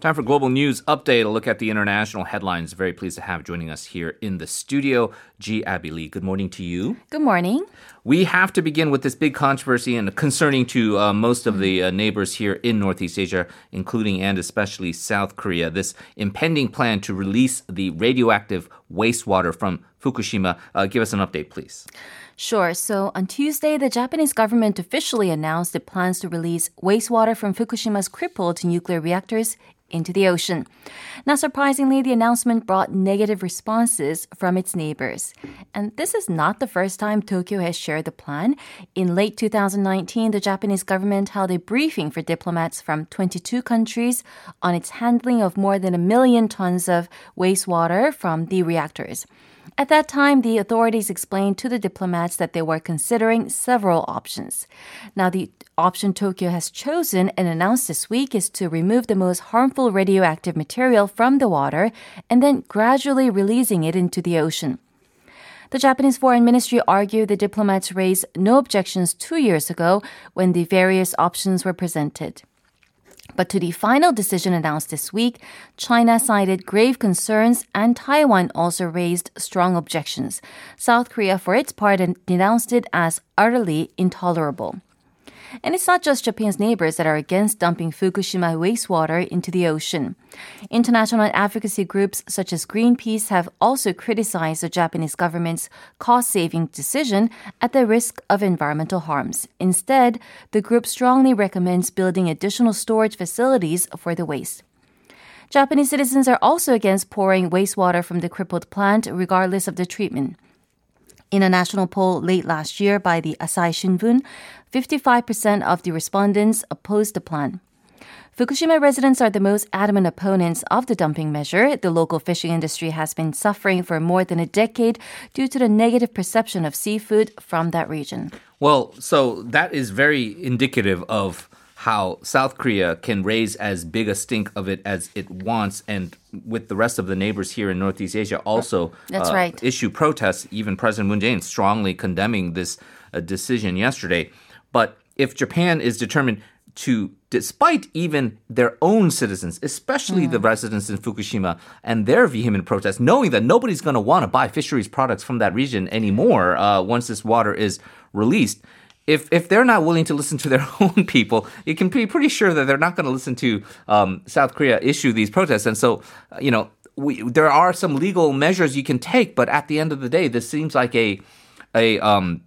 Time for Global News Update, a look at the international headlines. Very pleased to have joining us here in the studio, Jee Abbey Lee. Good morning to you. Good morning. We have to begin with this big controversy and concerning to uh, most of the uh, neighbors here in Northeast Asia, including and especially South Korea. This impending plan to release the radioactive wastewater from Fukushima. Uh, give us an update, please. Sure. So on Tuesday, the Japanese government officially announced it plans to release wastewater from Fukushima's crippled nuclear reactors into the ocean. Now, surprisingly, the announcement brought negative responses from its neighbors. And this is not the first time Tokyo has shared the plan. In late 2019, the Japanese government held a briefing for diplomats from 22 countries on its handling of more than a million tons of wastewater from the reactors. At that time, the authorities explained to the diplomats that they were considering several options. Now, the option Tokyo has chosen and announced this week is to remove the most harmful radioactive material from the water and then gradually releasing it into the ocean. The Japanese Foreign Ministry argued the diplomats raised no objections two years ago when the various options were presented. But to the final decision announced this week, China cited grave concerns and Taiwan also raised strong objections. South Korea, for its part, denounced it as utterly intolerable. And it's not just Japan's neighbors that are against dumping Fukushima wastewater into the ocean. International advocacy groups such as Greenpeace have also criticized the Japanese government's cost saving decision at the risk of environmental harms. Instead, the group strongly recommends building additional storage facilities for the waste. Japanese citizens are also against pouring wastewater from the crippled plant, regardless of the treatment. In a national poll late last year by the Asahi Shimbun, 55% of the respondents opposed the plan. Fukushima residents are the most adamant opponents of the dumping measure. The local fishing industry has been suffering for more than a decade due to the negative perception of seafood from that region. Well, so that is very indicative of how South Korea can raise as big a stink of it as it wants, and with the rest of the neighbors here in Northeast Asia also That's uh, right. issue protests. Even President Moon Jae-in strongly condemning this uh, decision yesterday. But if Japan is determined to, despite even their own citizens, especially mm. the residents in Fukushima and their vehement protests, knowing that nobody's going to want to buy fisheries products from that region anymore uh, once this water is released if if they're not willing to listen to their own people, you can be pretty sure that they're not going to listen to um, South Korea issue these protests. And so, uh, you know, we, there are some legal measures you can take, but at the end of the day, this seems like a a um,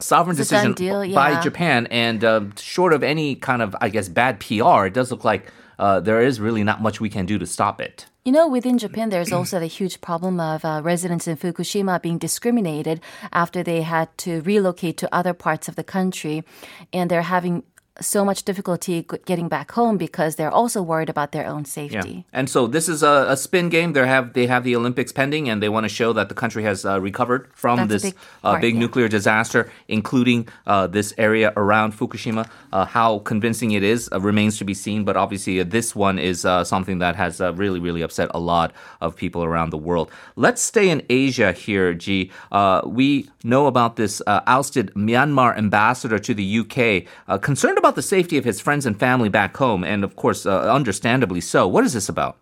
sovereign it's decision deal, yeah. by Japan, and uh, short of any kind of, I guess, bad PR, it does look like uh, there is really not much we can do to stop it. You know, within Japan, there's also the huge problem of uh, residents in Fukushima being discriminated after they had to relocate to other parts of the country. And they're having so much difficulty getting back home because they're also worried about their own safety. Yeah. And so this is a, a, spin game. They have they have the Olympics pending, and they want to show that the country has uh, recovered from That's this big, uh, part, big yeah. nuclear disaster, including uh, this area around Fukushima. Uh, how convincing it is uh, remains to be seen. But obviously, uh, this one is something that has really really upset a lot of people around the world. Let's stay in Asia here, Jee. we know about this ousted Myanmar ambassador to the UK, concerned about the safety of his friends and family back home, and of course, uh, understandably so. What is this about?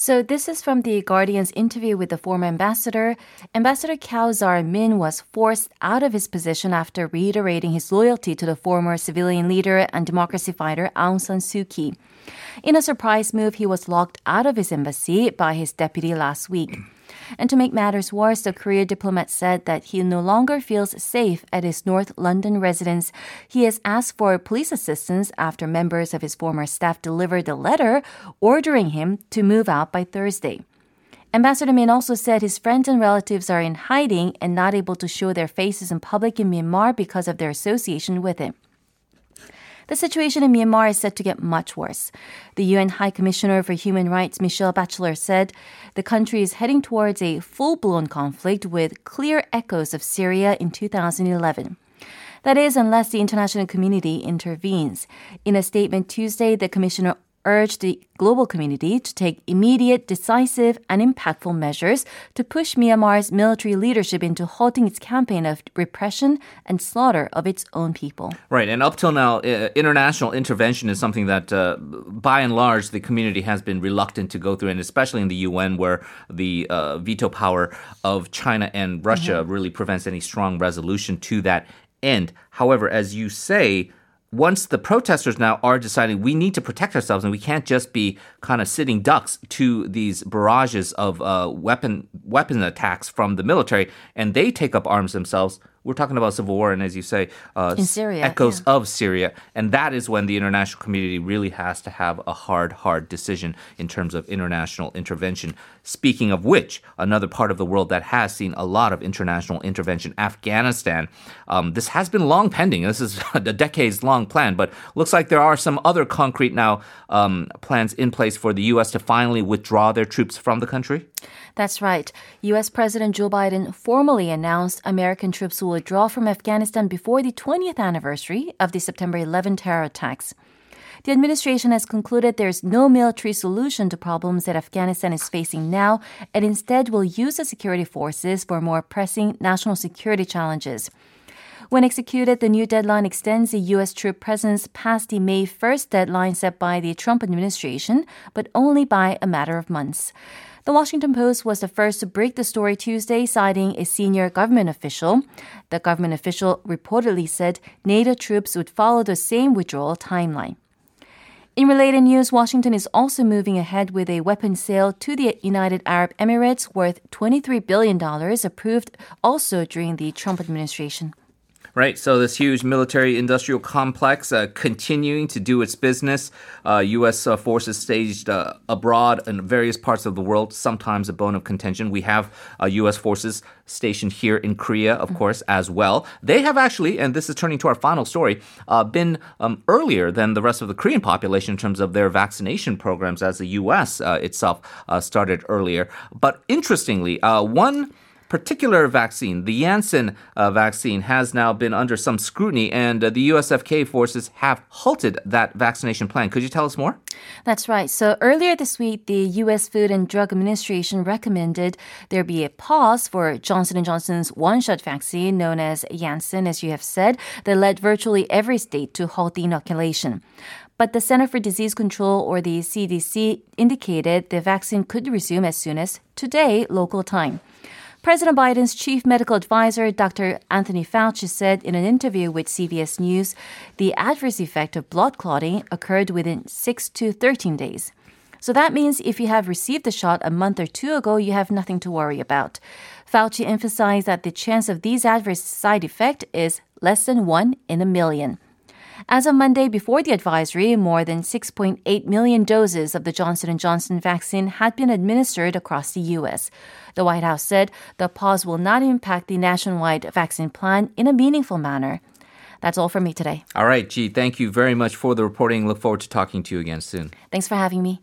So this is from the Guardian's interview with the former ambassador. Ambassador Kyaw Zwar Minn was forced out of his position after reiterating his loyalty to the former civilian leader and democracy fighter Aung San Suu Kyi. In a surprise move, he was locked out of his embassy by his deputy last week. And to make matters worse, the Korea diplomat said that he no longer feels safe at his North London residence. He has asked for police assistance after members of his former staff delivered a letter ordering him to move out by Thursday. Ambassador Minn also said his friends and relatives are in hiding and not able to show their faces in public in Myanmar because of their association with him. The situation in Myanmar is set to get much worse. The UN High Commissioner for Human Rights, Michelle Bachelet, said the country is heading towards a full blown conflict with clear echoes of Syria in 2011. That is, unless the international community intervenes. In a statement Tuesday, the commissioner urged the global community to take immediate, decisive, and impactful measures to push Myanmar's military leadership into halting its campaign of repression and slaughter of its own people. Right, and up till now, uh, international intervention is something that, uh, by and large, the community has been reluctant to go through, and especially in the UN, where the uh, veto power of China and Russia mm-hmm. really prevents any strong resolution to that end. However, as you say, once the protesters now are deciding we need to protect ourselves and we can't just be kind of sitting ducks to these barrages of uh, weapon weapon attacks from the military, and they take up arms themselves, we're talking about civil war, and as you say, uh, Syria, echoes yeah. of Syria, and that is when the international community really has to have a hard, hard decision in terms of international intervention. Speaking of which, another part of the world that has seen a lot of international intervention, Afghanistan. Um, this has been long pending. This is a decades-long plan, but looks like there are some other concrete now um, plans in place for the U.S. to finally withdraw their troops from the country. That's right. U.S. President Joe Biden formally announced American troops will withdraw from Afghanistan before the 20th anniversary of the September 11 terror attacks. The administration has concluded there's no military solution to problems that Afghanistan is facing now and instead will use the security forces for more pressing national security challenges. When executed, the new deadline extends the U.S. troop presence past the May 1st deadline set by the Trump administration, but only by a matter of months. The Washington Post was the first to break the story Tuesday, citing a senior government official. The government official reportedly said NATO troops would follow the same withdrawal timeline. In related news, Washington is also moving ahead with a weapons sale to the United Arab Emirates worth $23 billion, approved also during the Trump administration. Right, so this huge military industrial complex uh, continuing to do its business. Uh, U.S. Uh, forces staged uh, abroad in various parts of the world, sometimes a bone of contention. We have U.S. Uh, forces stationed here in Korea, of mm-hmm. course, as well. They have actually, and this is turning to our final story, uh, been um, earlier than the rest of the Korean population in terms of their vaccination programs, as the U.S. itself started earlier. But interestingly, one particular vaccine, the Janssen uh, vaccine, has now been under some scrutiny, and uh, the USFK forces have halted that vaccination plan. Could you tell us more? That's right. So earlier this week, the U.S. Food and Drug Administration recommended there be a pause for Johnson & Johnson's one-shot vaccine known as Janssen, as you have said, that led virtually every state to halt the inoculation. But the Center for Disease Control, or the CDC, indicated the vaccine could resume as soon as today, local time. President Biden's chief medical advisor, Dr. Anthony Fauci, said in an interview with CBS News the adverse effect of blood clotting occurred within 6 to 13 days. So that means if you have received the shot a month or two ago, you have nothing to worry about. Fauci emphasized that the chance of these adverse side effects is less than 1 in a million. As of Monday before the advisory, more than 6.8 million doses of the Johnson & Johnson vaccine had been administered across the US. The White House said the pause will not impact the nationwide vaccine plan in a meaningful manner. That's all for me today. All right, Jee, thank you very much for the reporting. Look forward to talking to you again soon. Thanks for having me.